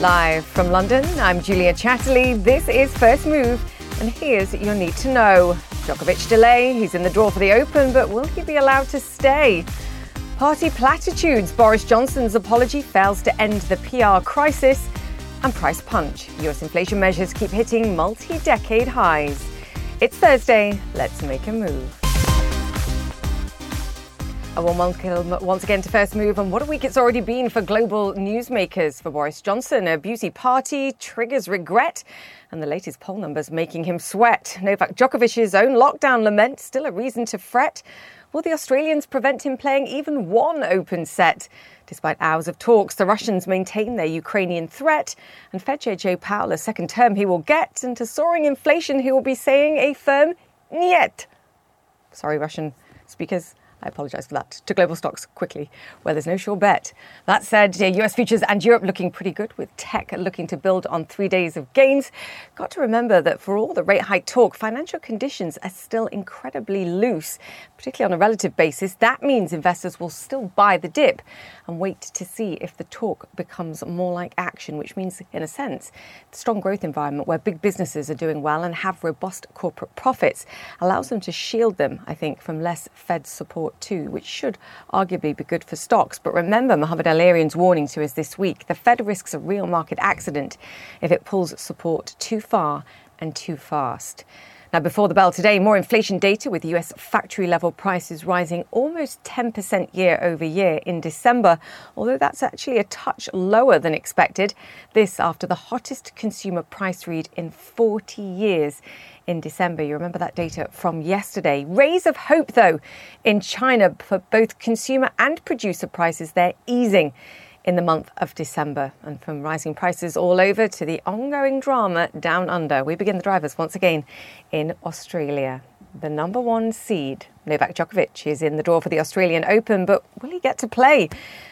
Live from London, I'm Julia Chatterley. This is First Move, and here's your need to know. Djokovic delay, he's in the draw for the Open, but will he be allowed to stay? Party platitudes, Boris Johnson's apology fails to end the PR crisis, and price punch. US inflation measures keep hitting multi decade highs. It's Thursday, let's make a move. Warm welcome once again to First Move. And what a week it's already been for global newsmakers. For Boris Johnson, a beauty party triggers regret, and the latest poll numbers making him sweat. Novak Djokovic's own lockdown lament, still a reason to fret. Will the Australians prevent him playing even one open set? Despite hours of talks, the Russians maintain their Ukrainian threat, and Fed Joe Powell, a second term he will get, and to soaring inflation, he will be saying a firm niet. Sorry, Russian speakers. I apologise for that. To global stocks quickly, where there's no sure bet. That said, uh, US futures and Europe looking pretty good, with tech looking to build on three days of gains. Got to remember that for all the rate hike talk, financial conditions are still incredibly loose, particularly on a relative basis. That means investors will still buy the dip and wait to see if the talk becomes more like action, which means, in a sense, the strong growth environment where big businesses are doing well and have robust corporate profits allows them to shield them, I think, from less Fed support too, which should arguably be good for stocks. But remember Mohamed El-Erian's warning to us this week the Fed risks a real market accident if it pulls support too far and too fast. Now, before the bell today, more inflation data with US factory level prices rising almost 10% year over year in December, although that's actually a touch lower than expected. This after the hottest consumer price read in 40 years in December. You remember that data from yesterday. Rays of hope, though, in China for both consumer and producer prices, they're easing in the month of December. And from rising prices all over to the ongoing drama down under, we begin the drivers once again in Australia. The number one seed, Novak Djokovic, is in the draw for the Australian Open, but will he get to play?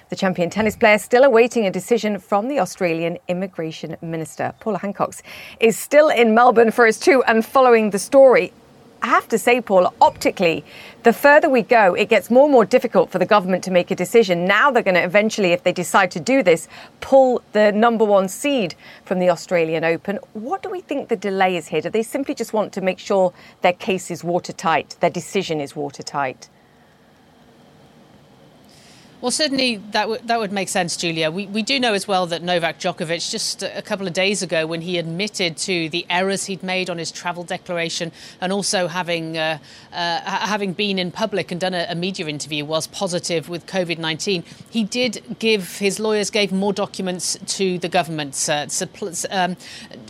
The champion tennis player still awaiting a decision from the Australian Immigration Minister. Paula Hancocks is still in Melbourne for us too and following the story. I have to say, Paul, optically, the further we go, it gets more and more difficult for the government to make a decision. Now they're going to eventually, if they decide to do this, pull the number one seed from the Australian Open. What do we think the delay is here? Do they simply just want to make sure their case is watertight, their decision is watertight? Well, certainly that, w- that would make sense, Julia. We, we do know as well that Novak Djokovic, just a couple of days ago, when he admitted to the errors he'd made on his travel declaration and also having, uh, uh, having been in public and done a, a media interview, was positive with COVID 19, he did give, his lawyers gave more documents to the government, uh, um,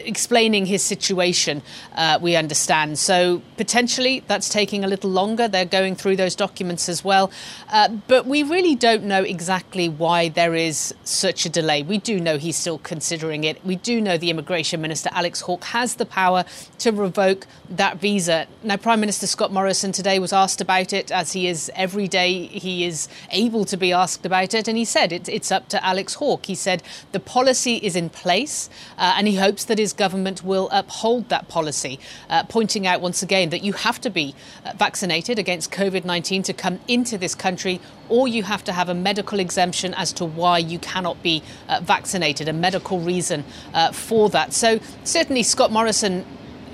explaining his situation, uh, we understand. So potentially that's taking a little longer. They're going through those documents as well. Uh, but we really don't don't know exactly why there is such a delay. We do know he's still considering it. We do know the Immigration Minister, Alex Hawke, has the power to revoke that visa. Now, Prime Minister Scott Morrison today was asked about it, as he is every day, he is able to be asked about it. And he said it, it's up to Alex Hawke. He said the policy is in place uh, and he hopes that his government will uphold that policy, uh, pointing out once again that you have to be uh, vaccinated against COVID 19 to come into this country or you have to have a medical exemption as to why you cannot be uh, vaccinated, a medical reason uh, for that. So, certainly, Scott Morrison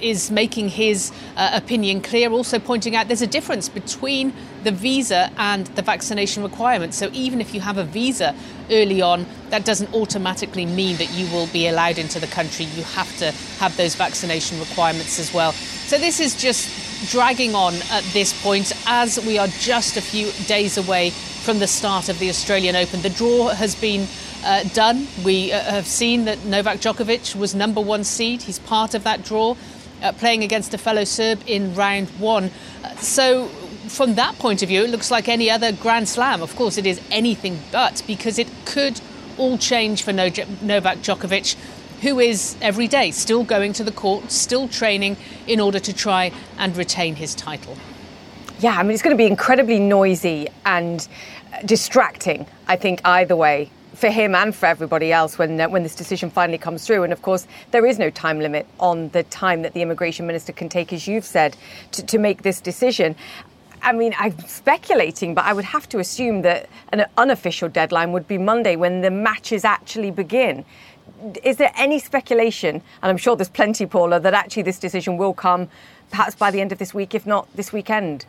is making his uh, opinion clear, also pointing out there's a difference between the visa and the vaccination requirement. So even if you have a visa early on, that doesn't automatically mean that you will be allowed into the country. You have to have those vaccination requirements as well. So this is just dragging on at this point as we are just a few days away from the start of the Australian Open. The draw has been uh, done. We uh, have seen that Novak Djokovic was number one seed. He's part of that draw, uh, playing against a fellow Serb in round one. So, from that point of view, it looks like any other Grand Slam. Of course, it is anything but because it could all change for Novak Djokovic who is every day still going to the court, still training in order to try and retain his title. Yeah, I mean, it's going to be incredibly noisy and distracting, I think, either way for him and for everybody else when uh, when this decision finally comes through. And of course, there is no time limit on the time that the immigration minister can take, as you've said, to, to make this decision. I mean, I'm speculating, but I would have to assume that an unofficial deadline would be Monday when the matches actually begin. is there any speculation, and I'm sure there's plenty, Paula, that actually this decision will come perhaps by the end of this week, if not this weekend?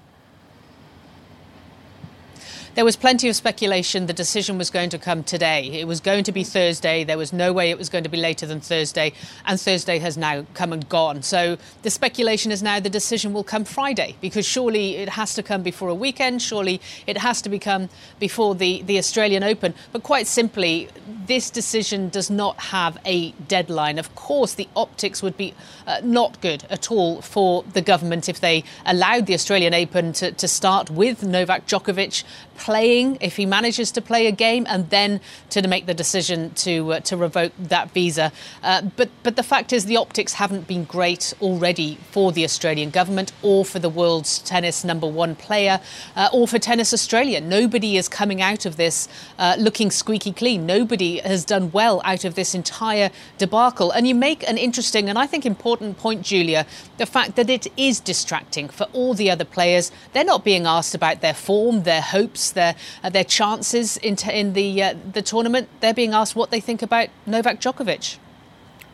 There was plenty of speculation the decision was going to come today. It was going to be Thursday. There was no way it was going to be later than Thursday. And Thursday has now come and gone. So the speculation is now the decision will come Friday because surely it has to come before a weekend. Surely it has to become before the, the Australian Open. But quite simply, this decision does not have a deadline. Of course, the optics would be uh, not good at all for the government if they allowed the Australian Open to, to start with Novak Djokovic playing, if he manages to play a game, and then to make the decision to uh, to revoke that visa. Uh, but but the fact is, the optics haven't been great already for the Australian government or for the world's tennis number one player uh, or for Tennis Australia. Nobody is coming out of this uh, looking squeaky clean. Nobody has done well out of this entire debacle. And you make an interesting and I think important point, Julia, the fact that it is distracting for all the other players. They're not being asked about their form, their hopes, their uh, their chances in, t- in the uh, the tournament. They're being asked what they think about Novak Djokovic.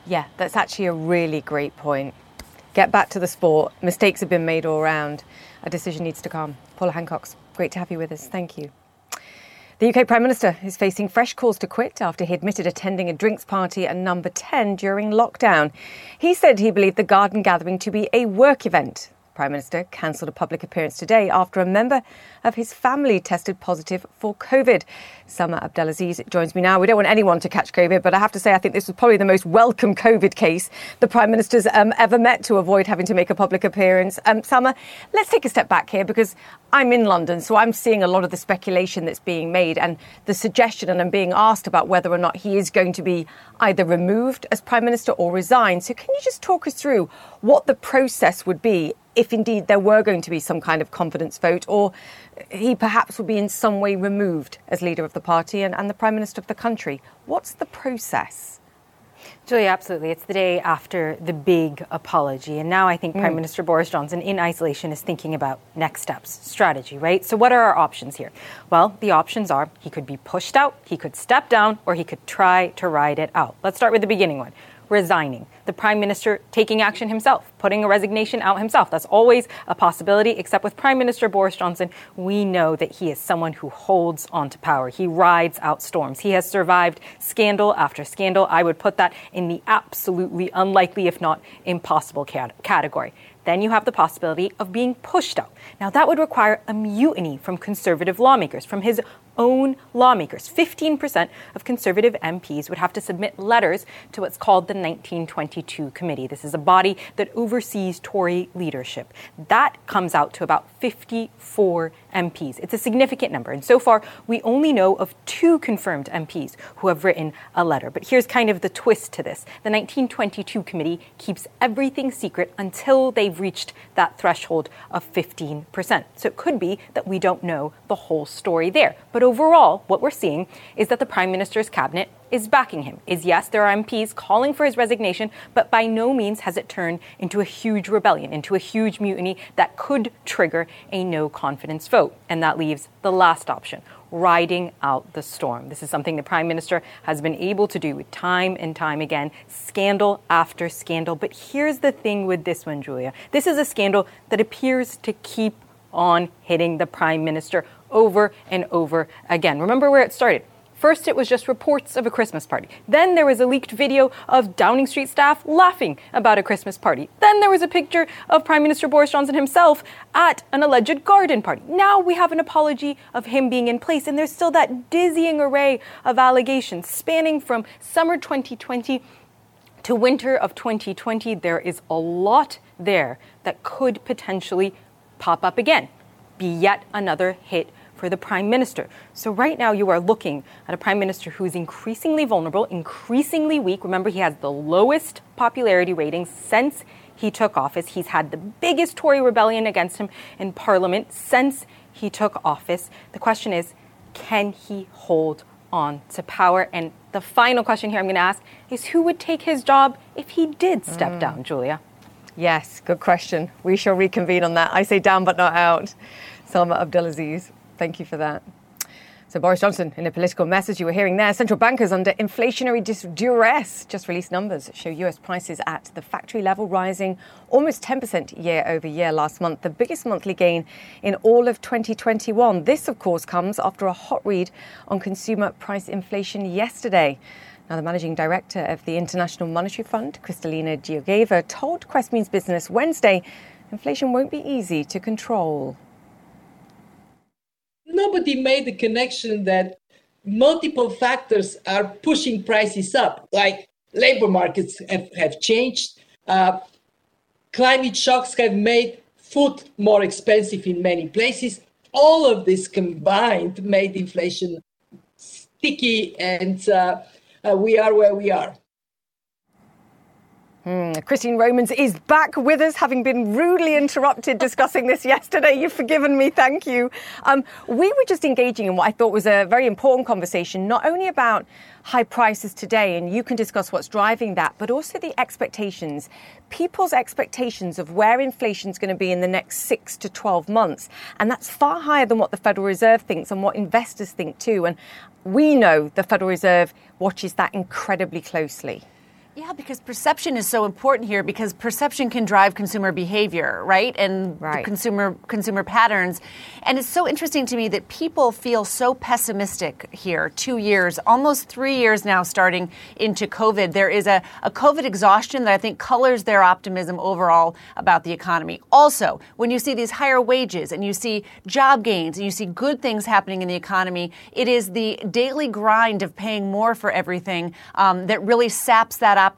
Yeah, that's actually a really great point. Get back to the sport. Mistakes have been made all around. A decision needs to come. Paula Hancocks, great to have you with us. Thank you. The UK Prime Minister is facing fresh calls to quit after he admitted attending a drinks party at number 10 during lockdown. He said he believed the garden gathering to be a work event Prime Minister cancelled a public appearance today after a member of his family tested positive for COVID. Salma Abdelaziz joins me now. We don't want anyone to catch COVID, but I have to say, I think this was probably the most welcome COVID case the Prime Minister's um, ever met to avoid having to make a public appearance. Um, let's take a step back here because I'm in London, so I'm seeing a lot of the speculation that's being made and the suggestion, and I'm being asked about whether or not he is going to be either removed as Prime Minister or resign. So, can you just talk us through what the process would be if indeed there were going to be some kind of confidence vote, or he perhaps would be in some way removed as leader of the party and, and the prime minister of the country. What's the process? Julia, absolutely. It's the day after the big apology. And now I think mm. Prime Minister Boris Johnson, in isolation, is thinking about next steps, strategy, right? So, what are our options here? Well, the options are he could be pushed out, he could step down, or he could try to ride it out. Let's start with the beginning one resigning. The prime minister taking action himself, putting a resignation out himself. That's always a possibility, except with Prime Minister Boris Johnson, we know that he is someone who holds onto power. He rides out storms. He has survived scandal after scandal. I would put that in the absolutely unlikely, if not impossible category then you have the possibility of being pushed out. Now, that would require a mutiny from conservative lawmakers, from his own lawmakers. 15% of conservative MPs would have to submit letters to what's called the 1922 Committee. This is a body that oversees Tory leadership. That comes out to about 54 MPs. It's a significant number. And so far, we only know of two confirmed MPs who have written a letter. But here's kind of the twist to this the 1922 committee keeps everything secret until they've reached that threshold of 15%. So it could be that we don't know the whole story there. But overall, what we're seeing is that the prime minister's cabinet is backing him. Is yes, there are MPs calling for his resignation, but by no means has it turned into a huge rebellion, into a huge mutiny that could trigger a no confidence vote. And that leaves the last option riding out the storm. This is something the Prime Minister has been able to do time and time again, scandal after scandal. But here's the thing with this one, Julia. This is a scandal that appears to keep on hitting the Prime Minister over and over again. Remember where it started. First, it was just reports of a Christmas party. Then there was a leaked video of Downing Street staff laughing about a Christmas party. Then there was a picture of Prime Minister Boris Johnson himself at an alleged garden party. Now we have an apology of him being in place, and there's still that dizzying array of allegations spanning from summer 2020 to winter of 2020. There is a lot there that could potentially pop up again, be yet another hit for the prime minister. So, right now, you are looking at a prime minister who is increasingly vulnerable, increasingly weak. Remember, he has the lowest popularity ratings since he took office. He's had the biggest Tory rebellion against him in parliament since he took office. The question is can he hold on to power? And the final question here I'm going to ask is who would take his job if he did step mm. down, Julia? Yes, good question. We shall reconvene on that. I say down but not out. Salma Abdelaziz. Thank you for that. So, Boris Johnson, in a political message you were hearing there, central bankers under inflationary duress just released numbers show US prices at the factory level rising almost 10% year over year last month, the biggest monthly gain in all of 2021. This, of course, comes after a hot read on consumer price inflation yesterday. Now, the managing director of the International Monetary Fund, Kristalina Georgieva, told Quest Means Business Wednesday inflation won't be easy to control nobody made the connection that multiple factors are pushing prices up, like labor markets have, have changed, uh, climate shocks have made food more expensive in many places. All of this combined made inflation sticky, and uh, uh, we are where we are. Mm, Christine Romans is back with us, having been rudely interrupted discussing this yesterday. You've forgiven me, thank you. Um, we were just engaging in what I thought was a very important conversation, not only about high prices today, and you can discuss what's driving that, but also the expectations, people's expectations of where inflation is going to be in the next six to 12 months. And that's far higher than what the Federal Reserve thinks and what investors think too. And we know the Federal Reserve watches that incredibly closely. Yeah, because perception is so important here because perception can drive consumer behavior, right? And right. consumer consumer patterns. And it's so interesting to me that people feel so pessimistic here. 2 years, almost 3 years now starting into COVID. There is a, a COVID exhaustion that I think colors their optimism overall about the economy. Also, when you see these higher wages and you see job gains and you see good things happening in the economy, it is the daily grind of paying more for everything um, that really saps that optimism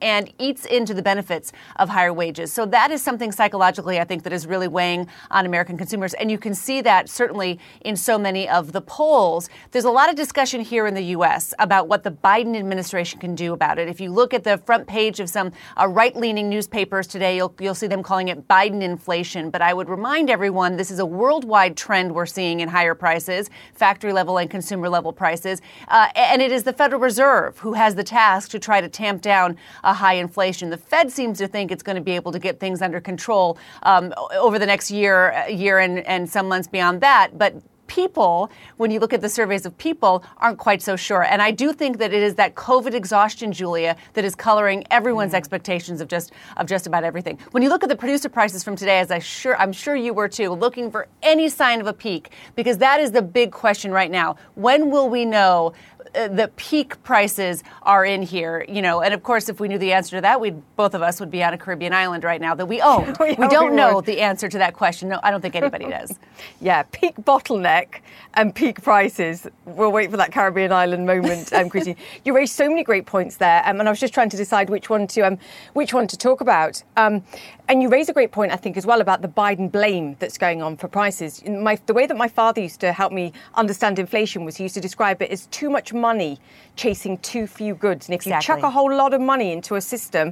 and eats into the benefits of higher wages. So that is something psychologically, I think, that is really weighing on American consumers. And you can see that certainly in so many of the polls. There's a lot of discussion here in the U.S. about what the Biden administration can do about it. If you look at the front page of some uh, right-leaning newspapers today, you'll, you'll see them calling it Biden inflation. But I would remind everyone this is a worldwide trend we're seeing in higher prices, factory level and consumer level prices. Uh, and it is the Federal Reserve who has the task to try to tamp down a high inflation. The Fed seems to think it's going to be able to get things under control um, over the next year, year and, and some months beyond that. But people, when you look at the surveys of people, aren't quite so sure. And I do think that it is that COVID exhaustion, Julia, that is coloring everyone's mm. expectations of just of just about everything. When you look at the producer prices from today, as I sure I'm sure you were too, looking for any sign of a peak, because that is the big question right now. When will we know uh, the peak prices are in here, you know, and of course, if we knew the answer to that, we'd both of us would be on a Caribbean island right now that we own. we, we don't we know the answer to that question. No, I don't think anybody does. yeah, peak bottleneck and peak prices. We'll wait for that Caribbean island moment, um, Christine. you raised so many great points there, um, and I was just trying to decide which one to um, which one to talk about. Um, and you raise a great point, I think, as well about the Biden blame that's going on for prices. My, the way that my father used to help me understand inflation was he used to describe it as too much money chasing too few goods. And if exactly. you chuck a whole lot of money into a system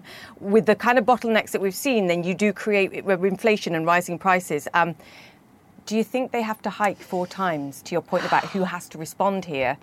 with the kind of bottlenecks that we've seen, then you do create inflation and rising prices. Um, do you think they have to hike four times, to your point about who has to respond here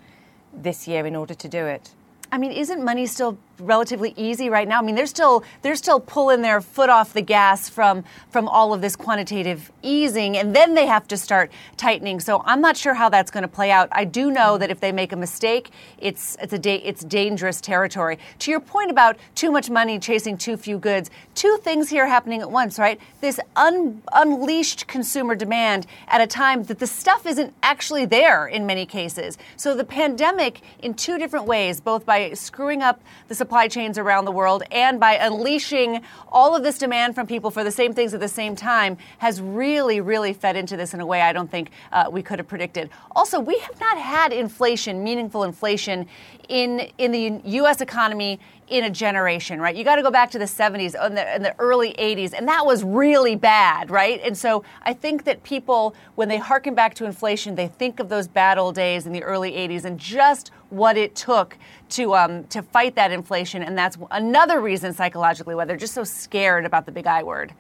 this year in order to do it? I mean, isn't money still relatively easy right now. I mean, they're still they're still pulling their foot off the gas from from all of this quantitative easing, and then they have to start tightening. So I'm not sure how that's going to play out. I do know that if they make a mistake, it's it's a da- it's dangerous territory. To your point about too much money chasing too few goods, two things here happening at once, right? This un- unleashed consumer demand at a time that the stuff isn't actually there in many cases. So the pandemic, in two different ways, both by screwing up the supply supply chains around the world and by unleashing all of this demand from people for the same things at the same time has really, really fed into this in a way I don't think uh, we could have predicted. Also, we have not had inflation, meaningful inflation, in, in the U.S. economy in a generation, right? You got to go back to the 70s and the, and the, early 80s, and that was really bad, right? And so I think that people, when they harken back to inflation, they think of those bad old days in the early 80s and just what it took to um, to fight that inflation, and that's another reason psychologically why they're just so scared about the big I word.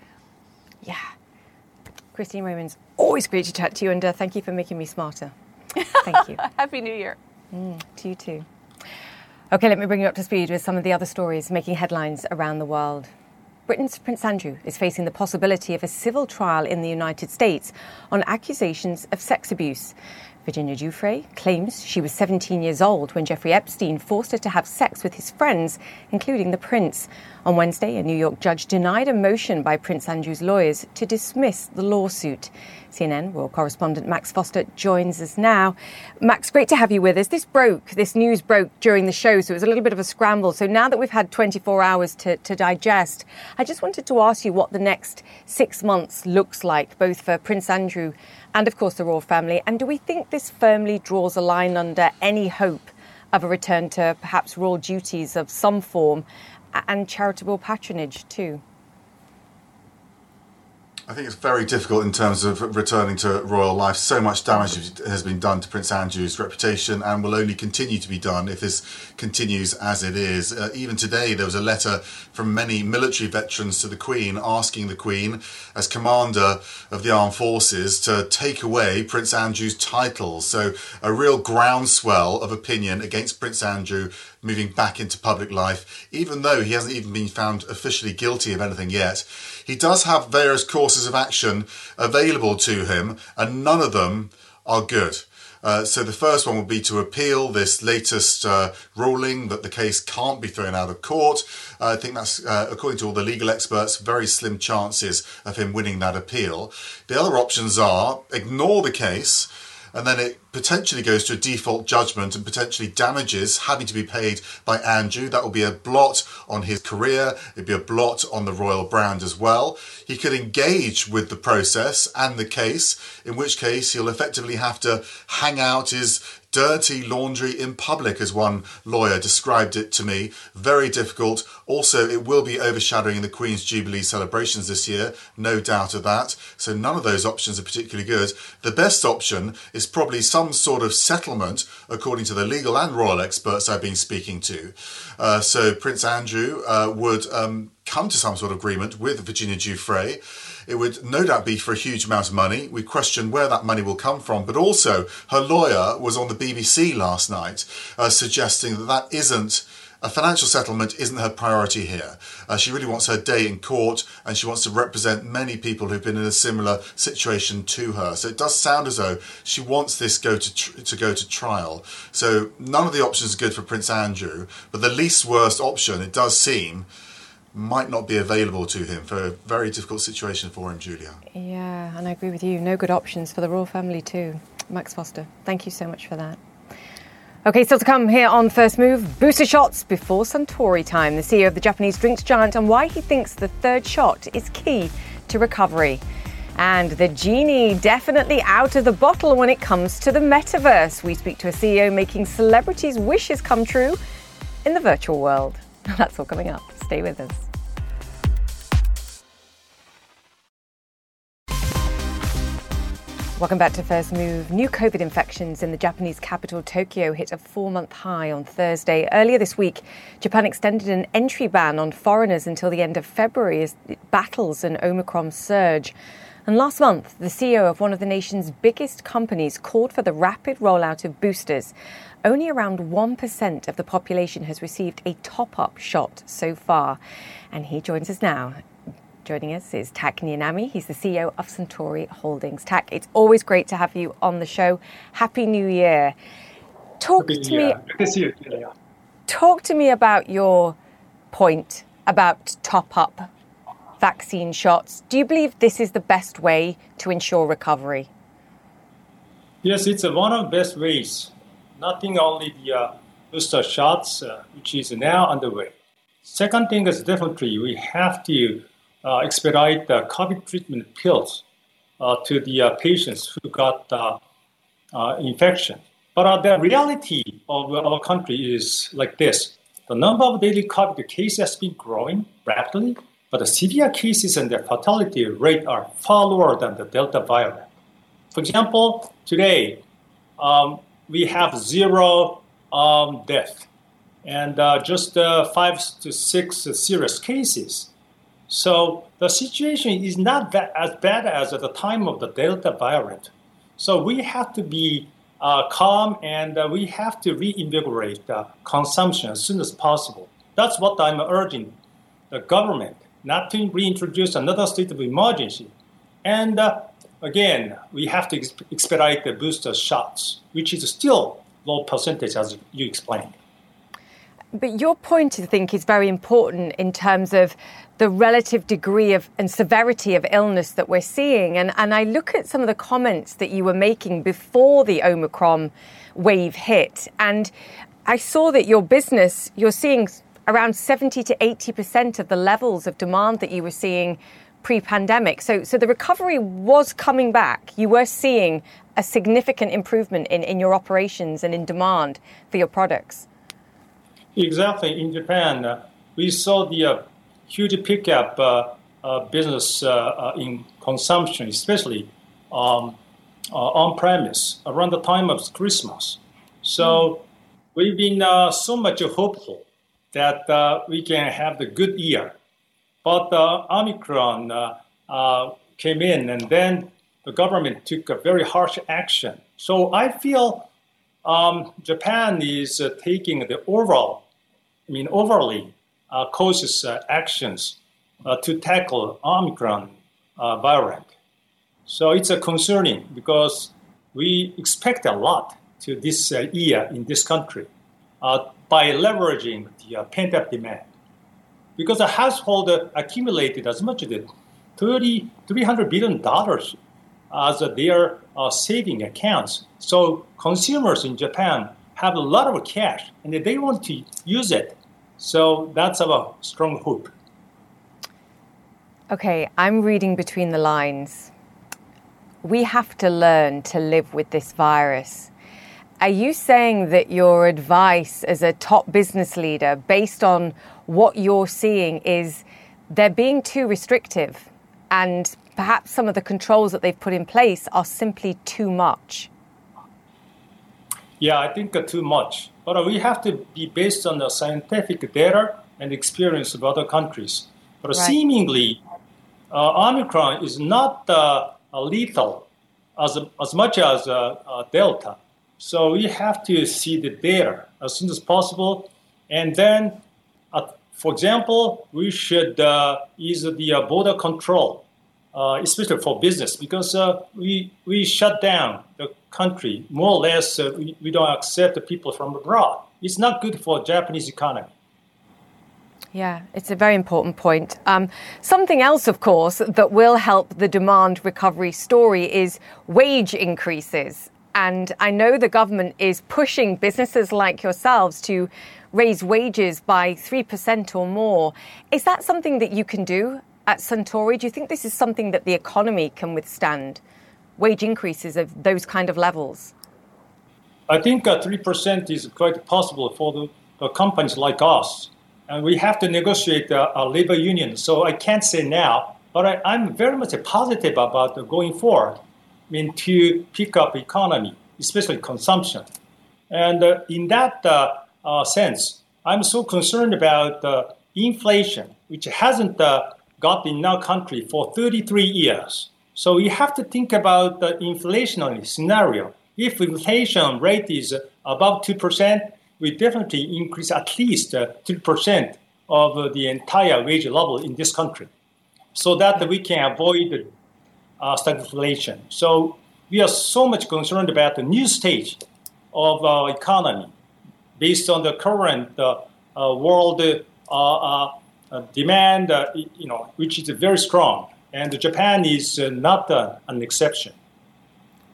Yeah, Christine Romans, always great to chat to you, and uh, thank you for making me smarter. Thank you. Happy New Year. Mm, to you too. Okay, let me bring you up to speed with some of the other stories making headlines around the world. Britain's Prince Andrew is facing the possibility of a civil trial in the United States on accusations of sex abuse. Virginia Giuffre claims she was 17 years old when Jeffrey Epstein forced her to have sex with his friends, including the prince. On Wednesday, a New York judge denied a motion by Prince Andrew's lawyers to dismiss the lawsuit. CNN royal correspondent Max Foster joins us now. Max, great to have you with us. This broke, this news broke during the show, so it was a little bit of a scramble. So now that we've had 24 hours to, to digest, I just wanted to ask you what the next six months looks like, both for Prince Andrew and, of course, the royal family. And do we think this firmly draws a line under any hope of a return to perhaps royal duties of some form and charitable patronage too? I think it's very difficult in terms of returning to royal life. So much damage has been done to Prince Andrew's reputation and will only continue to be done if this continues as it is. Uh, even today, there was a letter from many military veterans to the Queen asking the Queen, as commander of the armed forces, to take away Prince Andrew's titles. So, a real groundswell of opinion against Prince Andrew moving back into public life, even though he hasn't even been found officially guilty of anything yet. He does have various courses of action available to him, and none of them are good. Uh, so the first one would be to appeal this latest uh, ruling that the case can't be thrown out of court. Uh, I think that's, uh, according to all the legal experts, very slim chances of him winning that appeal. The other options are ignore the case and then it potentially goes to a default judgment and potentially damages having to be paid by Andrew. That will be a blot on his career, it'd be a blot on the royal brand as well. He could engage with the process and the case, in which case he'll effectively have to hang out his dirty laundry in public, as one lawyer described it to me. Very difficult. Also, it will be overshadowing the Queen's Jubilee celebrations this year, no doubt of that. So, none of those options are particularly good. The best option is probably some sort of settlement, according to the legal and royal experts I've been speaking to. Uh, so, Prince Andrew uh, would um, come to some sort of agreement with Virginia Giuffre it would no doubt be for a huge amount of money. We question where that money will come from, but also her lawyer was on the BBC last night uh, suggesting that that isn't a financial settlement isn't her priority here. Uh, she really wants her day in court and she wants to represent many people who've been in a similar situation to her. So it does sound as though she wants this go to, tr- to go to trial. So none of the options are good for Prince Andrew, but the least worst option, it does seem, might not be available to him for a very difficult situation for him, Julia. Yeah, and I agree with you. No good options for the royal family, too. Max Foster, thank you so much for that. Okay, still to come here on First Move booster shots before Suntory time. The CEO of the Japanese drinks giant and why he thinks the third shot is key to recovery. And the genie definitely out of the bottle when it comes to the metaverse. We speak to a CEO making celebrities' wishes come true in the virtual world. That's all coming up. Stay with us. Welcome back to First Move. New COVID infections in the Japanese capital, Tokyo, hit a four month high on Thursday. Earlier this week, Japan extended an entry ban on foreigners until the end of February as it battles an Omicron surge. And last month, the CEO of one of the nation's biggest companies called for the rapid rollout of boosters. Only around 1% of the population has received a top up shot so far. And he joins us now Joining us is Tak Niinami. He's the CEO of Suntory Holdings. Tak, it's always great to have you on the show. Happy New Year. Talk Happy to me. Good to see you. Yeah. Talk to me about your point about top up vaccine shots. Do you believe this is the best way to ensure recovery? Yes, it's one of the best ways. Nothing only the uh, booster shots, uh, which is now underway. Second thing is definitely we have to uh, expedite the COVID treatment pills uh, to the uh, patients who got the infection. But the reality of our country is like this. The number of daily COVID cases has been growing rapidly, but the severe cases and their fatality rate are far lower than the Delta variant. For example, today um, we have zero um, death and uh, just uh, five to six serious cases. So the situation is not that as bad as at the time of the Delta variant. So we have to be uh, calm and uh, we have to reinvigorate consumption as soon as possible. That's what I'm urging the government not to reintroduce another state of emergency. And uh, again, we have to expedite the booster shots, which is still low percentage, as you explained. But your point, I think, is very important in terms of the relative degree of and severity of illness that we're seeing. And, and I look at some of the comments that you were making before the Omicron wave hit, and I saw that your business, you're seeing around 70 to 80% of the levels of demand that you were seeing pre-pandemic. So, so the recovery was coming back. You were seeing a significant improvement in, in your operations and in demand for your products. Exactly. In Japan, uh, we saw the uh, huge pickup uh, uh business uh, uh, in consumption, especially um, on premise around the time of Christmas. So mm. we've been so much hopeful that we can have the good year but uh, Omicron uh, uh, came in, and then the government took a very harsh action. So I feel um, Japan is uh, taking the overall, I mean, overly cautious actions to tackle Omicron variant. So it's a concerning because we expect a lot to this year in this country by leveraging the pent-up demand because a household accumulated as much as 30, 300 billion dollars as their uh, saving accounts. So consumers in Japan have a lot of cash and they want to use it. So that's our strong hope. Okay, I'm reading between the lines. We have to learn to live with this virus. Are you saying that your advice as a top business leader, based on what you're seeing is they're being too restrictive and perhaps some of the controls that they've put in place are simply too much. Yeah, I think uh, too much. But uh, we have to be based on the scientific data and experience of other countries. But right. seemingly, uh, Omicron is not uh, lethal as, as much as uh, uh, Delta. So we have to see the data as soon as possible and then for example, we should uh, use the uh, border control, uh, especially for business, because uh, we, we shut down the country. More or less, uh, we, we don't accept the people from abroad. It's not good for Japanese economy. Yeah, it's a very important point. Um, something else, of course, that will help the demand recovery story is wage increases. And I know the government is pushing businesses like yourselves to raise wages by 3% or more. Is that something that you can do at Suntory? Do you think this is something that the economy can withstand? Wage increases of those kind of levels? I think uh, 3% is quite possible for the, the, companies like us. And we have to negotiate uh, a labor union. So I can't say now, but I, am very much positive about going forward. I mean, to pick up economy, especially consumption. And uh, in that uh, uh, sense, I'm so concerned about uh, inflation, which hasn't uh, got in our country for 33 years. So you have to think about the inflationary scenario. If inflation rate is above 2%, we definitely increase at least 2% of the entire wage level in this country so that we can avoid uh, stagflation. So we are so much concerned about the new stage of our economy based on the current uh, uh, world uh, demand, you know, which is very strong. And Japan is not an exception.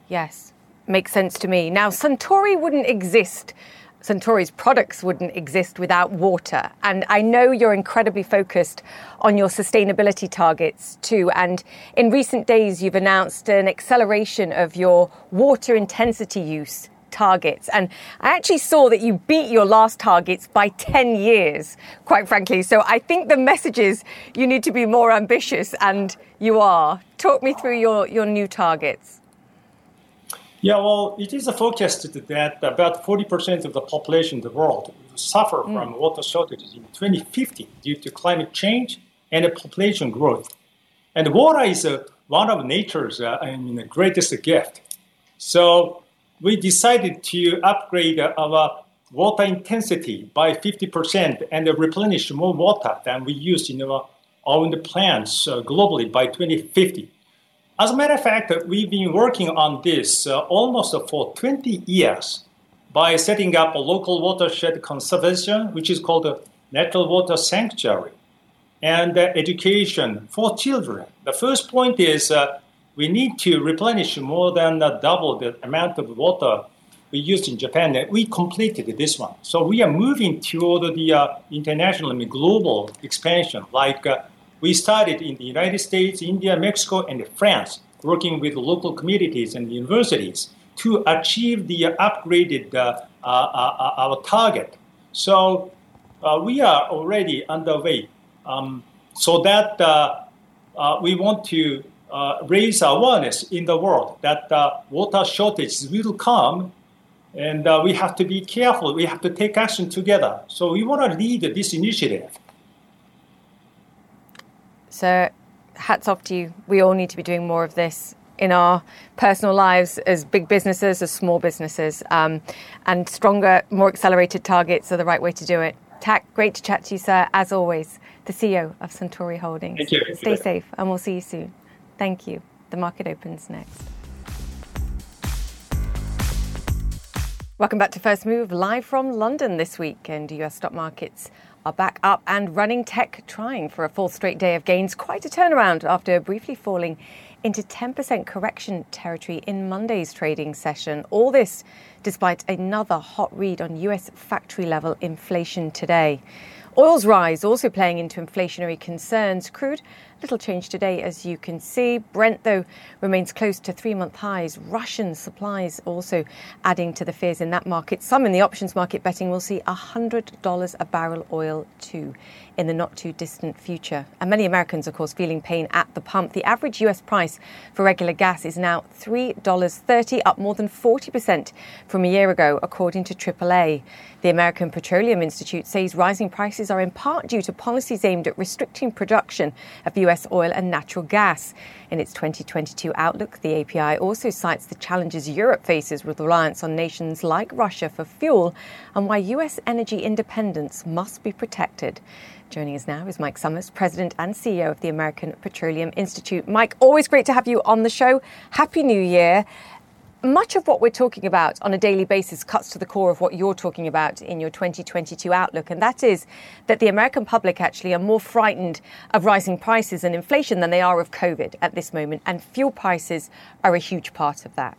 Yes, makes sense to me. Now, Suntory wouldn't exist. Suntory's products wouldn't exist without water. And I know you're incredibly focused on your sustainability targets too. And in recent days, you've announced an acceleration of your water intensity use targets. And I actually saw that you beat your last targets by 10 years, quite frankly. So I think the message is you need to be more ambitious, and you are. Talk me through your, your new targets. Yeah, well, it is forecasted that about 40% of the population in the world will suffer mm. from water shortages in 2050 due to climate change and population growth. And water is uh, one of nature's uh, I mean, greatest gift. So we decided to upgrade our water intensity by 50% and replenish more water than we use in our own plants uh, globally by 2050. As a matter of fact, we've been working on this uh, almost for 20 years by setting up a local watershed conservation, which is called a natural water sanctuary, and uh, education for children. The first point is uh, we need to replenish more than double the amount of water we used in Japan. We completed this one. So we are moving toward the uh, international and global expansion. Like uh, we started in the United States, India, Mexico, and France, working with local communities and universities to achieve the upgraded uh, uh, uh, our target. So we are already underway. Um, so that we want to raise awareness in the world that water shortages will come and uh, we have to be careful. We have to take action together. So we want to lead this initiative. So, hats off to you. We all need to be doing more of this in our personal lives as big businesses, as small businesses. Um, and stronger, more accelerated targets are the right way to do it. Tak, great to chat to you, sir, as always, the CEO of Suntory Holdings. Thank you. Stay safe, and we'll see you soon. Thank you. The market opens next. Welcome back to First Move, live from London this week, and US stock markets are back up and running tech, trying for a fourth straight day of gains. Quite a turnaround after briefly falling into 10% correction territory in Monday's trading session. All this despite another hot read on US factory level inflation today. Oil's rise also playing into inflationary concerns. Crude Little change today, as you can see. Brent, though, remains close to three month highs. Russian supplies also adding to the fears in that market. Some in the options market betting will see $100 a barrel oil too in the not too distant future. And many Americans, of course, feeling pain at the pump. The average US price for regular gas is now $3.30, up more than 40% from a year ago, according to AAA. The American Petroleum Institute says rising prices are in part due to policies aimed at restricting production of US oil and natural gas. In its 2022 outlook, the API also cites the challenges Europe faces with reliance on nations like Russia for fuel and why US energy independence must be protected. Joining us now is Mike Sommers, President and CEO of the American Petroleum Institute. Mike, always great to have you on the show. Happy New Year much of what we're talking about on a daily basis cuts to the core of what you're talking about in your 2022 outlook, and that is that the American public actually are more frightened of rising prices and inflation than they are of COVID at this moment, and fuel prices are a huge part of that.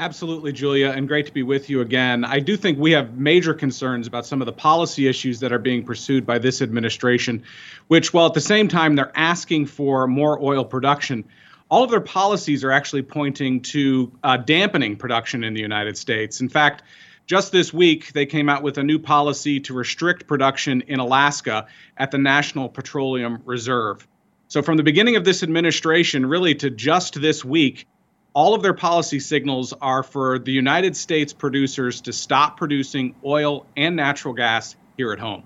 Absolutely, Julia, and great to be with you again. I do think we have major concerns about some of the policy issues that are being pursued by this administration, which, while at the same time they're asking for more oil production, all of their policies are actually pointing to uh, dampening production in the United States. In fact, just this week, they came out with a new policy to restrict production in Alaska at the National Petroleum Reserve. So, from the beginning of this administration, really to just this week, all of their policy signals are for the United States producers to stop producing oil and natural gas here at home.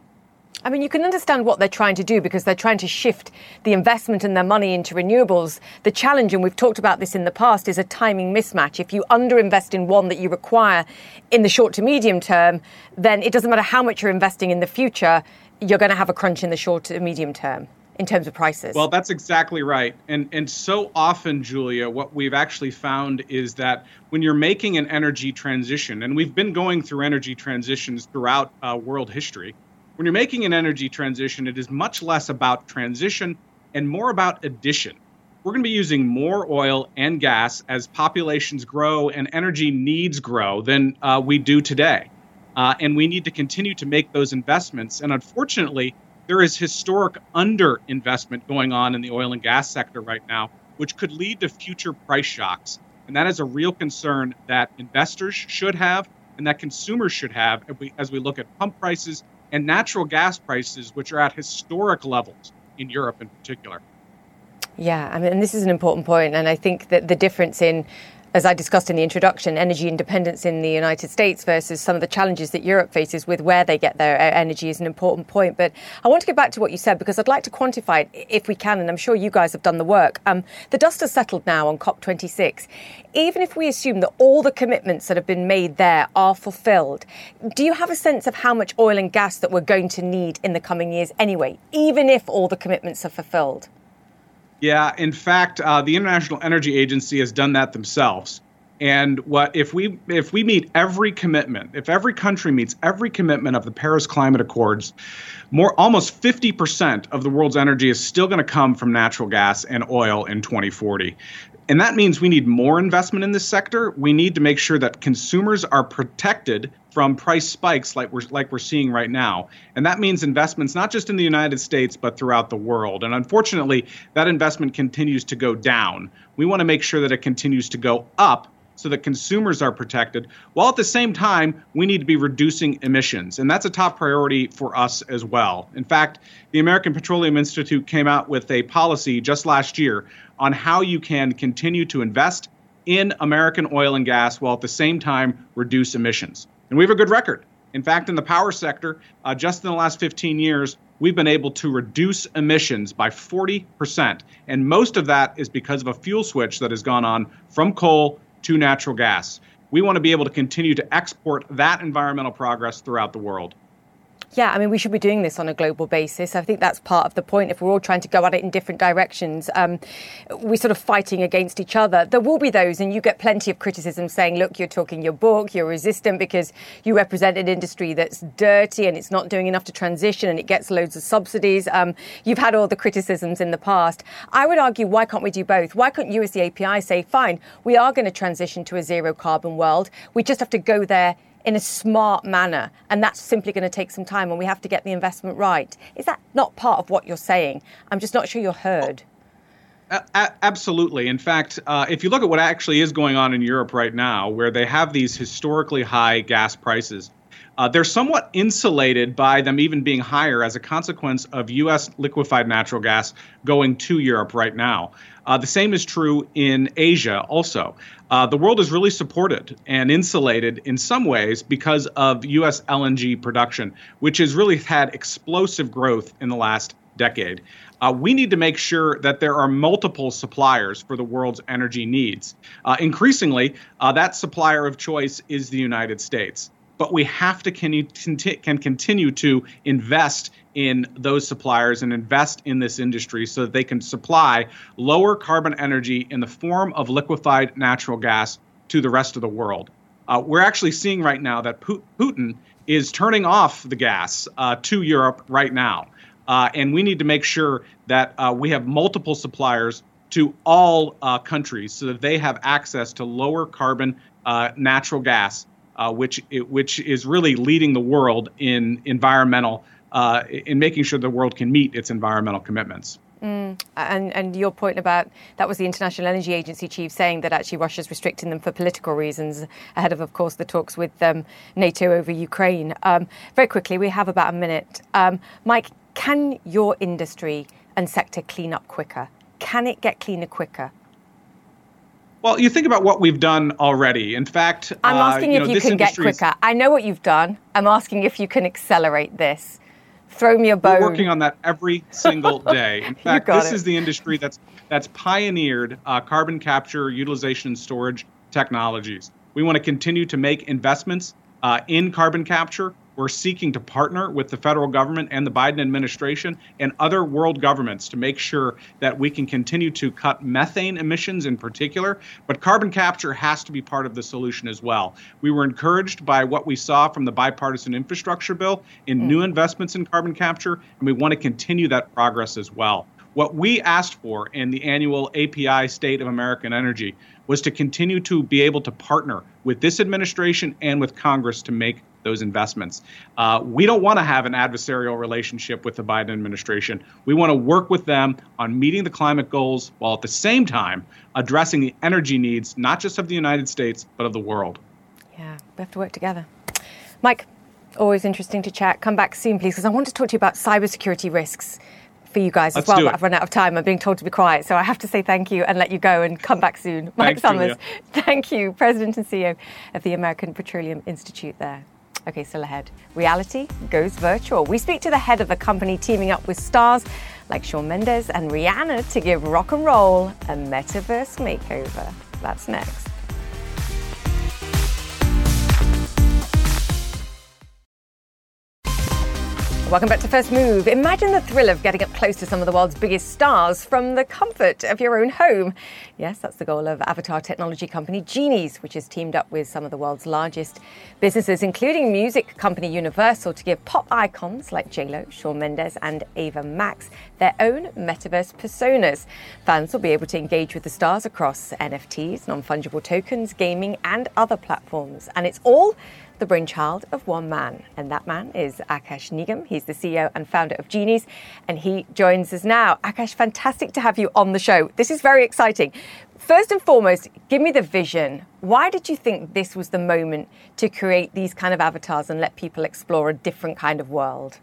I mean, you can understand what they're trying to do because they're trying to shift the investment and their money into renewables. The challenge, and we've talked about this in the past, is a timing mismatch. If you underinvest in one that you require in the short to medium term, then it doesn't matter how much you're investing in the future, you're going to have a crunch in the short to medium term in terms of prices. Well, that's exactly right. And and so often, Julia, what we've actually found is that when you're making an energy transition, and we've been going through energy transitions throughout uh, world history, when you're making an energy transition, it is much less about transition and more about addition. We're going to be using more oil and gas as populations grow and energy needs grow than uh, we do today. Uh, and we need to continue to make those investments. And unfortunately, there is historic underinvestment going on in the oil and gas sector right now, which could lead to future price shocks. And that is a real concern that investors should have and that consumers should have as we, as we look at pump prices and natural gas prices, which are at historic levels in Europe in particular. Yeah, I mean, this is an important point, and I think that the difference in as I discussed in the introduction, energy independence in the United States versus some of the challenges that Europe faces with where they get their uh, energy is an important point. But I want to get back to what you said because I'd like to quantify it if we can, and I'm sure you guys have done the work. Um, the dust has settled now on COP26. Even if we assume that all the commitments that have been made there are fulfilled, do you have a sense of how much oil and gas that we're going to need in the coming years anyway, even if all the commitments are fulfilled? Yeah, in fact, uh, the International Energy Agency has done that themselves. And what if we if we meet every commitment, if every country meets every commitment of the Paris Climate Accords, more almost 50% of the world's energy is still going to come from natural gas and oil in 2040. And that means we need more investment in this sector. We need to make sure that consumers are protected from price spikes like we're like we're seeing right now. And that means investments not just in the United States but throughout the world. And unfortunately, that investment continues to go down. We want to make sure that it continues to go up so that consumers are protected, while at the same time, we need to be reducing emissions. And that's a top priority for us as well. In fact, the American Petroleum Institute came out with a policy just last year on how you can continue to invest in American oil and gas while at the same time reduce emissions. And we have a good record. In fact, in the power sector, uh, just in the last 15 years, we've been able to reduce emissions by 40%. And most of that is because of a fuel switch that has gone on from coal to natural gas. We want to be able to continue to export that environmental progress throughout the world. Yeah, I mean, we should be doing this on a global basis. I think that's part of the point. If we're all trying to go at it in different directions, um, we're sort of fighting against each other. There will be those, and you get plenty of criticism saying, look, you're talking your book, you're resistant because you represent an industry that's dirty and it's not doing enough to transition and it gets loads of subsidies. Um, you've had all the criticisms in the past. I would argue, why can't we do both? Why can't you, as the API, say, fine, we are going to transition to a zero carbon world. We just have to go there in a smart manner. And that's simply going to take some time and we have to get the investment right. Is that not part of what you're saying? I'm just not sure you're heard. absolutely. In fact, uh, if you look at what actually is going on in Europe right now, where they have these historically high gas prices, uh, they're somewhat insulated by them even being higher as a consequence of U.S. liquefied natural gas going to Europe right now. Uh, the same is true in Asia also. Uh, the world is really supported and insulated in some ways because of U.S. LNG production, which has really had explosive growth in the last decade. Uh, we need to make sure that there are multiple suppliers for the world's energy needs. Uh, increasingly, uh, that supplier of choice is the United States but we have to can, can continue to invest in those suppliers and invest in this industry so that they can supply lower carbon energy in the form of liquefied natural gas to the rest of the world. Uh, we're actually seeing right now that Putin is turning off the gas uh, to Europe right now. Uh, and we need to make sure that uh, we have multiple suppliers to all uh, countries so that they have access to lower carbon uh, natural gas uh, which which is really leading the world in environmental uh, in making sure the world can meet its environmental commitments. Mm. And, and your point about that was the International Energy Agency chief saying that actually Russia's restricting them for political reasons ahead of, of course, the talks with um, NATO over Ukraine. Um, very quickly, we have about a minute. Um, Mike, can your industry and sector clean up quicker? Can it get cleaner quicker? Well, you think about what we've done already. In fact, I'm uh, asking uh, you if know, you can get quicker. I know what you've done. I'm asking if you can accelerate this. Throw me a bone. We're working on that every single day. In fact, this it. is the industry that's that's pioneered uh, carbon capture, utilization, and storage technologies. We want to continue to make investments uh, in carbon capture we're seeking to partner with the federal government and the Biden administration and other world governments to make sure that we can continue to cut methane emissions in particular, but carbon capture has to be part of the solution as well. We were encouraged by what we saw from the bipartisan infrastructure bill in mm. new investments in carbon capture, and we want to continue that progress as well. What we asked for in the annual API State of American Energy was to continue to be able to partner with this administration and with Congress to make those investments. Uh, we don't want to have an adversarial relationship with the Biden administration. We want to work with them on meeting the climate goals while at the same time addressing the energy needs, not just of the United States, but of the world. Yeah, we have to work together. Mike, always interesting to chat. Come back soon, please, because I want to talk to you about cybersecurity risks for you guys Let's as well, but I've run out of time. I'm being told to be quiet, so I have to say thank you and let you go and come back soon. Mike Thanks, Sommers, Julia. thank you, President and CEO of the American Petroleum Institute there. Okay, still ahead. Reality goes virtual. We speak to the head of a company teaming up with stars like Shawn Mendes and Rihanna to give rock and roll a metaverse makeover. That's next. Welcome back to First Move. Imagine the thrill of getting up close to some of the world's biggest stars from the comfort of your own home. Yes, that's the goal of avatar technology company Genies, which has teamed up with some of the world's largest businesses, including music company Universal, to give pop icons like J-Lo, Shawn Mendes, and Ava Max their own metaverse personas. Fans will be able to engage with the stars across NFTs, non-fungible tokens, gaming, and other platforms. And it's all the brainchild of one man, and that man is Akash Nigam. He's the CEO and founder of Genies, and he joins us now. Akash, fantastic to have you on the show. This is very exciting. First and foremost, give me the vision. Why did you think this was the moment to create these kind of avatars and let people explore a different kind of world?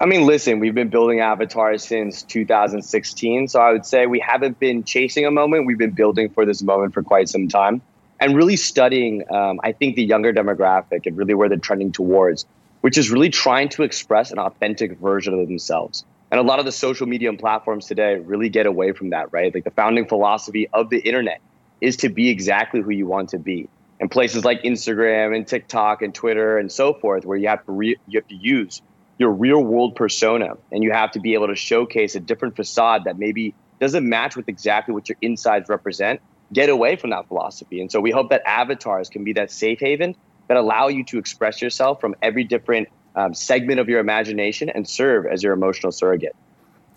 I mean, listen, we've been building avatars since 2016. So I would say we haven't been chasing a moment. We've been building for this moment for quite some time and really studying, um, I think, the younger demographic and really where they're trending towards, which is really trying to express an authentic version of themselves. And a lot of the social media and platforms today really get away from that, right? Like the founding philosophy of the internet is to be exactly who you want to be. And places like Instagram and TikTok and Twitter and so forth, where you have to re- you have to use your real world persona and you have to be able to showcase a different facade that maybe doesn't match with exactly what your insides represent get away from that philosophy. And so we hope that avatars can be that safe haven that allow you to express yourself from every different um, segment of your imagination and serve as your emotional surrogate.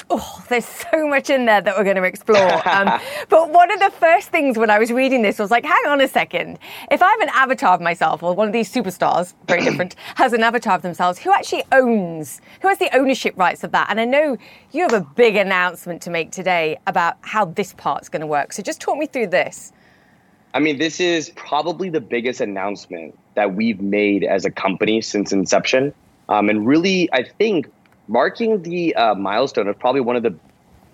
Oh, there's so much in there that we're going to explore. Um, but one of the first things when I was reading this was like, hang on a second. If I have an avatar of myself, or one of these superstars, very different, has an avatar of themselves, who actually owns, who has the ownership rights of that? And I know you have a big announcement to make today about how this part's going to work. So just talk me through this. I mean, this is probably the biggest announcement that we've made as a company since inception. Um, and really, I think marking the uh, milestone of probably one of the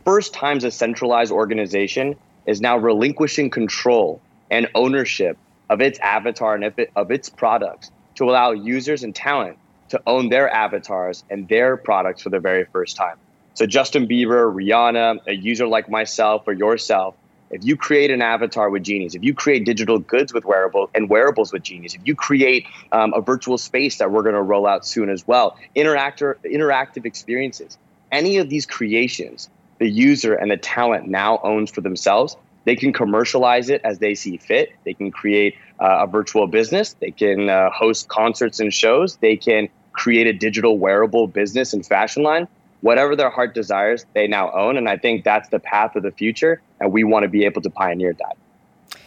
first times a centralized organization is now relinquishing control and ownership of its avatar and of its products to allow users and talent to own their avatars and their products for the very first time. So Justin Bieber, Rihanna, a user like myself or yourself if you create an avatar with Genies, if you create digital goods with wearable and wearables with Genies, if you create um, a virtual space that we're going to roll out soon as well, interactive interactive experiences, any of these creations, the user and the talent now owns for themselves. They can commercialize it as they see fit. They can create uh, a virtual business. They can uh, host concerts and shows. They can create a digital wearable business and fashion line whatever their heart desires, they now own. And I think that's the path of the future. And we want to be able to pioneer that.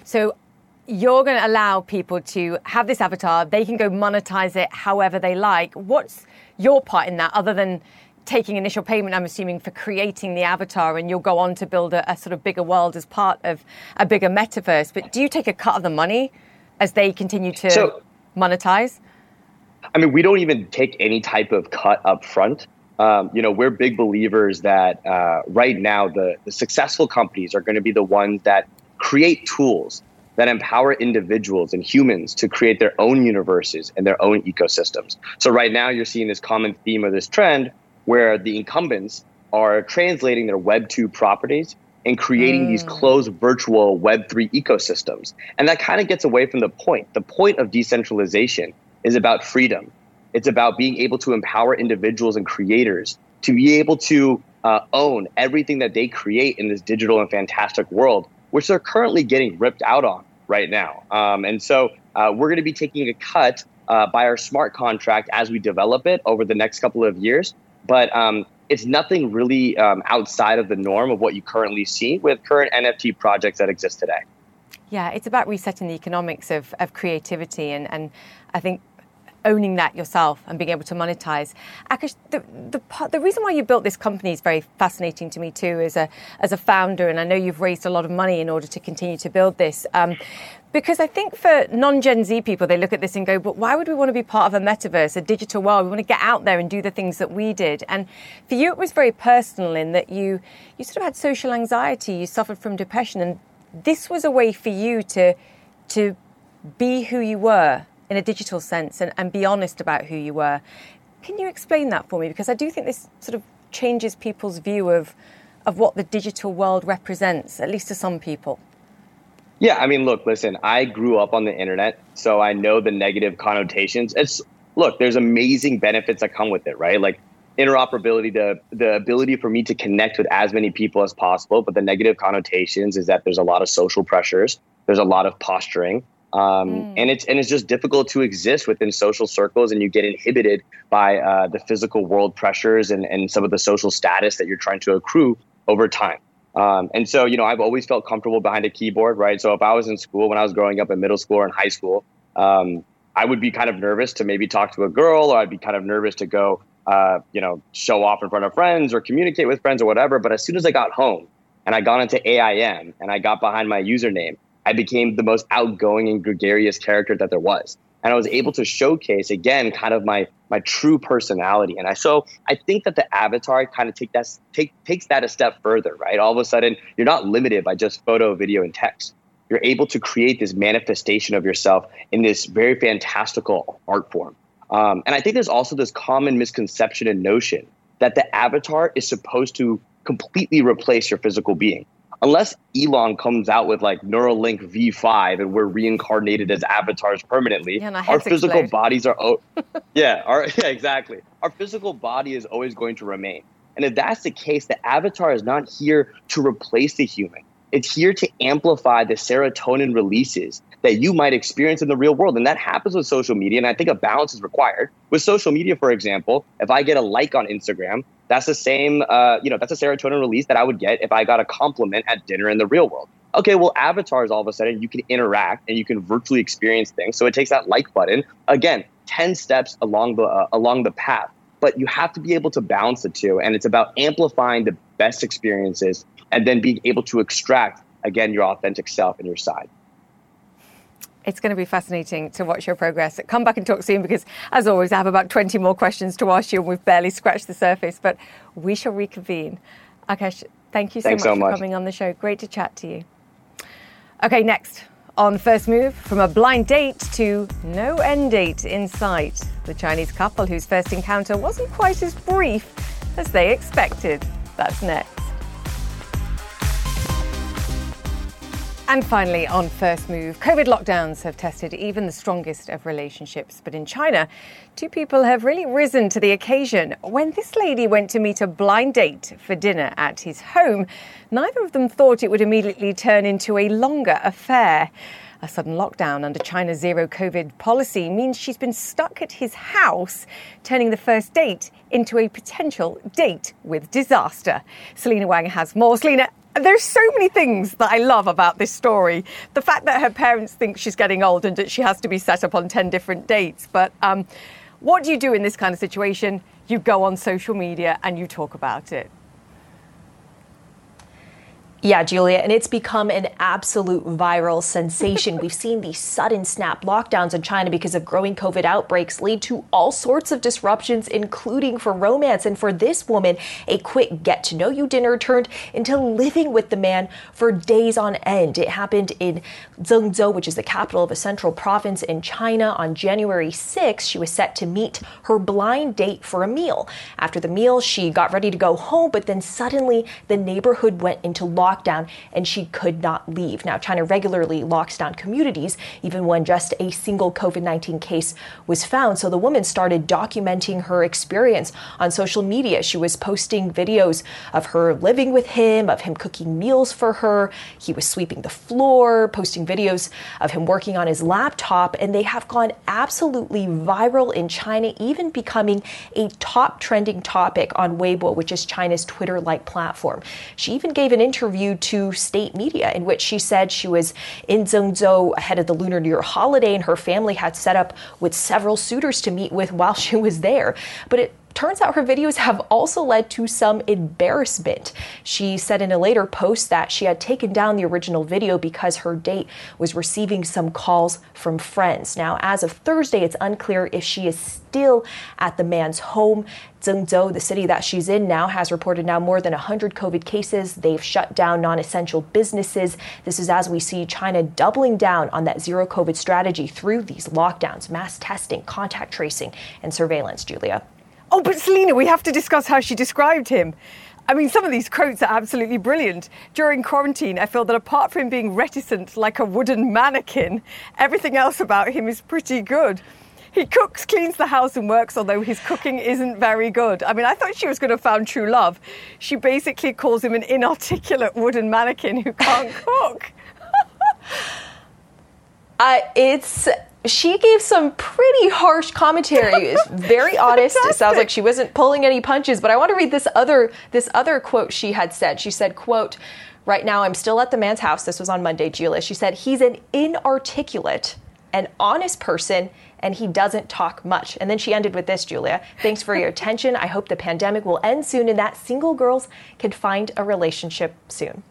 So you're going to allow people to have this avatar, they can go monetize it however they like. What's your part in that other than taking initial payment, I'm assuming, for creating the avatar, and you'll go on to build a, a, sort of bigger world as part of a bigger metaverse. But do you take a cut of the money as they continue to so, monetize? I mean, we don't even take any type of cut up front um, you know, we're big believers that uh, right now the, the successful companies are going to be the ones that create tools that empower individuals and humans to create their own universes and their own ecosystems. So right now you're seeing this common theme of this trend where the incumbents are translating their Web 2 properties and creating mm. these closed virtual Web 3 ecosystems. And that kind of gets away from the point. The point of decentralization is about freedom. It's about being able to empower individuals and creators to be able to uh, own everything that they create in this digital and fantastic world, which they're currently getting ripped out on right now. Um, and so uh, we're going to be taking a cut uh, by our smart contract as we develop it over the next couple of years. But um, it's nothing really um, outside of the norm of what you currently see with current NFT projects that exist today. Yeah, it's about resetting the economics of, of creativity. And, and I think owning that yourself and being able to monetize. Akash, the, the, the reason why you built this company is very fascinating to me too as a, as a founder, and I know you've raised a lot of money in order to continue to build this. Um, because I think for non Gen Z people, they look at this and go, but why would we want to be part of a metaverse, a digital world? We want to get out there and do the things that we did. And for you, it was very personal in that you, you sort of had social anxiety, you suffered from depression, and this was a way for you to, to be who you were in a digital sense and, and be honest about who you were. Can you explain that for me? Because I do think this sort of changes people's view of, of what the digital world represents, at least to some people. Yeah, I mean, look, listen, I grew up on the internet, so I know the negative connotations. It's look, there's amazing benefits that come with it, right? Like interoperability, the the ability for me to connect with as many people as possible. But the negative connotations is that there's a lot of social pressures, there's a lot of posturing, um, mm. and it's and it's just difficult to exist within social circles, and you get inhibited by uh, the physical world pressures and and some of the social status that you're trying to accrue over time. Um, and so, you know, I've always felt comfortable behind a keyboard, right? So if I was in school when I was growing up in middle school or in high school, um, I would be kind of nervous to maybe talk to a girl, or I'd be kind of nervous to go uh, you know, show off in front of friends or communicate with friends or whatever. But as soon as I got home and I got into AIM and I got behind my username, I became the most outgoing and gregarious character that there was. And I was able to showcase again kind of my my true personality. And I so I think that the avatar kind of take that take takes that a step further, right? All of a sudden you're not limited by just photo, video, and text. You're able to create this manifestation of yourself in this very fantastical art form. Um, and I think there's also this common misconception and notion that the avatar is supposed to completely replace your physical being. Unless Elon comes out with like Neuralink V5 and we're reincarnated as avatars permanently, yeah, our physical explode. bodies are, oh, yeah, our, yeah, exactly. Our physical body is always going to remain. And if that's the case, the avatar is not here to replace the human. It's here to amplify the serotonin releases that you might experience in the real world. And that happens with social media. And I think a balance is required. With social media, for example, if I get a like on Instagram, that's the same, uh, you know, that's a serotonin release that I would get if I got a compliment at dinner in the real world. Okay, well, avatars all of a sudden you can interact and you can virtually experience things. So it takes that like button again, ten steps along the uh, along the path. But you have to be able to balance the two, and it's about amplifying the best experiences and then being able to extract again your authentic self and your side. It's going to be fascinating to watch your progress. Come back and talk soon because, as always, I have about 20 more questions to ask you and we've barely scratched the surface, but we shall reconvene. Akash, thank you so much, so much for coming on the show. Great to chat to you. Okay, next on First Move, from a blind date to no end date in sight. The Chinese couple whose first encounter wasn't quite as brief as they expected. That's next. And finally, on First Move, COVID lockdowns have tested even the strongest of relationships. But in China, two people have really risen to the occasion. When this lady went to meet a blind date for dinner at his home, neither of them thought it would immediately turn into a longer affair. A sudden lockdown under China's zero COVID policy means she's been stuck at his house, turning the first date into a potential date with disaster. Selena Wang has more. Selena, there's so many things that I love about this story. The fact that her parents think she's getting old and that she has to be set up on 10 different dates. But um, what do you do in this kind of situation? You go on social media and you talk about it. Yeah, Julia, and it's become an absolute viral sensation. We've seen these sudden snap lockdowns in China because of growing COVID outbreaks lead to all sorts of disruptions, including for romance. And for this woman, a quick get to know you dinner turned into living with the man for days on end. It happened in Zhengzhou, which is the capital of a central province in China. On January 6th, she was set to meet her blind date for a meal. After the meal, she got ready to go home, but then suddenly the neighborhood went into lockdown lockdown and she could not leave. Now, China regularly locks down communities, even when just a single COVID 19 case was found. So the woman started documenting her experience on social media. She was posting videos of her living with him, of him cooking meals for her. He was sweeping the floor, posting videos of him working on his laptop, and they have gone absolutely viral in China, even becoming a top trending topic on Weibo, which is China's Twitter like platform. She even gave an interview interview to state media in which she said she was in Zhengzhou ahead of the Lunar New Year holiday and her family had set up with several suitors to meet with while she was there. But it turns out her videos have also led to some embarrassment. She said in a later post that she had taken down the original video because her date was receiving some calls from friends. Now, as of Thursday, it's unclear if she is still at the man's home. Zhengzhou, the city that she's in now, has reported now more than 100 COVID cases. They've shut down non essential businesses. This is as we see China doubling down on that zero COVID strategy through these lockdowns, mass testing, contact tracing, and surveillance, Julia. Oh, but Selena, we have to discuss how she described him. I mean, some of these quotes are absolutely brilliant. During quarantine, I feel that apart from being reticent like a wooden mannequin, everything else about him is pretty good. he cooks, cleans the house, and works, although his cooking isn't very good. I mean, I thought she was going to found true love. She basically calls him an inarticulate wooden mannequin who can't cook. uh, it's she gave some pretty harsh commentary. It's very honest. It sounds like she wasn't pulling any punches. But I want to read this other this other quote she had said. She said, "quote Right now, I'm still at the man's house. This was on Monday, Julia. She said he's an inarticulate, an honest person." and he doesn't talk much. And then she ended with this, Julia. Thanks for your attention. I hope the pandemic will end soon and that single girls can find a relationship soon.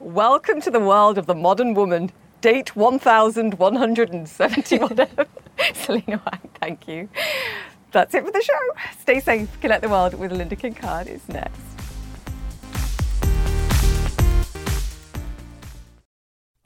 Welcome to the world of the modern woman date 1170 whatever. Selena Wang, thank you. That's it for the show. Stay safe. Connect the world with Lynda Kinkade is next.